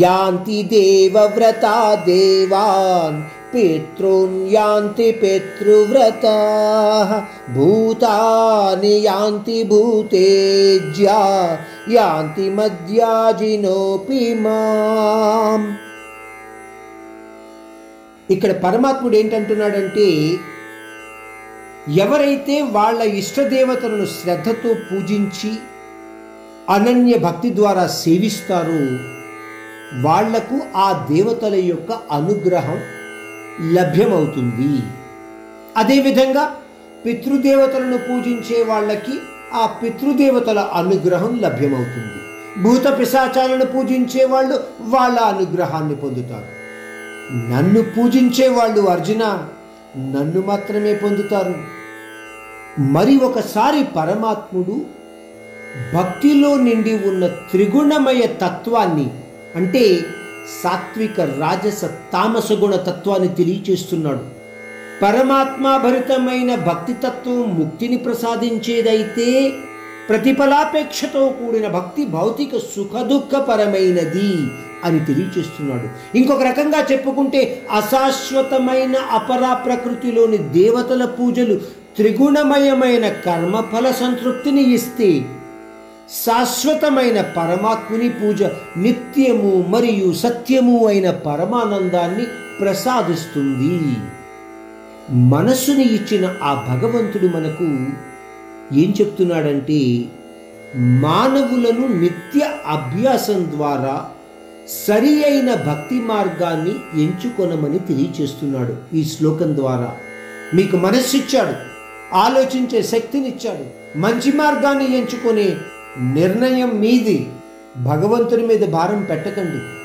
యాంతి దేవవ్రతా దేవాన్ పితॄన్ యాంతి పితృవ్రతా భూతాని యాంతి భూతేజ్యా యాంతి మధ్యాజినోపి మాం. ఇక్కడ పరమాత్ముడు ఏంటంటున్నాడంటే ఎవరైతే వాళ్ళ ఇష్టదేవతలను శ్రద్ధతో పూజించి అనన్య భక్తి ద్వారా సేవిస్తారో వాళ్ళకు ఆ దేవతల యొక్క అనుగ్రహం లభ్యమవుతుంది. అదేవిధంగా పితృదేవతలను పూజించే వాళ్ళకి ఆ పితృదేవతల అనుగ్రహం లభ్యమవుతుంది. భూత పిశాచాలను పూజించే వాళ్ళు వాళ్ళ అనుగ్రహాన్ని పొందుతారు. నన్ను పూజించే వాళ్ళు అర్జున నన్ను మాత్రమే పొందుతారు. మరి ఒకసారి పరమాత్ముడు భక్తిలో నిండి ఉన్న త్రిగుణమయ తత్వాన్ని అంటే సాత్విక రాజస తామస గుణ తత్వాన్ని తెలియచేస్తున్నాడు. పరమాత్మాభరితమైన భక్తి తత్వం ముక్తిని ప్రసాదించేదైతే ప్రతిఫలాపేక్షతో కూడిన భక్తి భౌతిక సుఖదుఖపరమైనది అని తెలియచేస్తున్నాడు. ఇంకొక రకంగా చెప్పుకుంటే అశాశ్వతమైన అపరా ప్రకృతిలోని దేవతల పూజలు త్రిగుణమయమైన కర్మఫల సంతృప్తిని ఇస్తే శాశ్వతమైన పరమాత్ముని పూజ నిత్యము మరియు సత్యము అయిన పరమానందాన్ని ప్రసాదిస్తుంది. మనస్సుని ఇచ్చిన ఆ భగవంతుడు మనకు ఏం చెప్తున్నాడంటే మానవులను నిత్య అభ్యాసం ద్వారా సరి అయిన భక్తి మార్గాన్ని ఎంచుకొనమని తెలియచేస్తున్నాడు ఈ శ్లోకం ద్వారా. మీకు మనస్సు ఇచ్చాడు ఆలోచించే శక్తినిచ్చాడు మంచి మార్గాన్ని ఎంచుకునే నిర్ణయం మీది. భగవంతుని మీద భారం పెట్టకండి.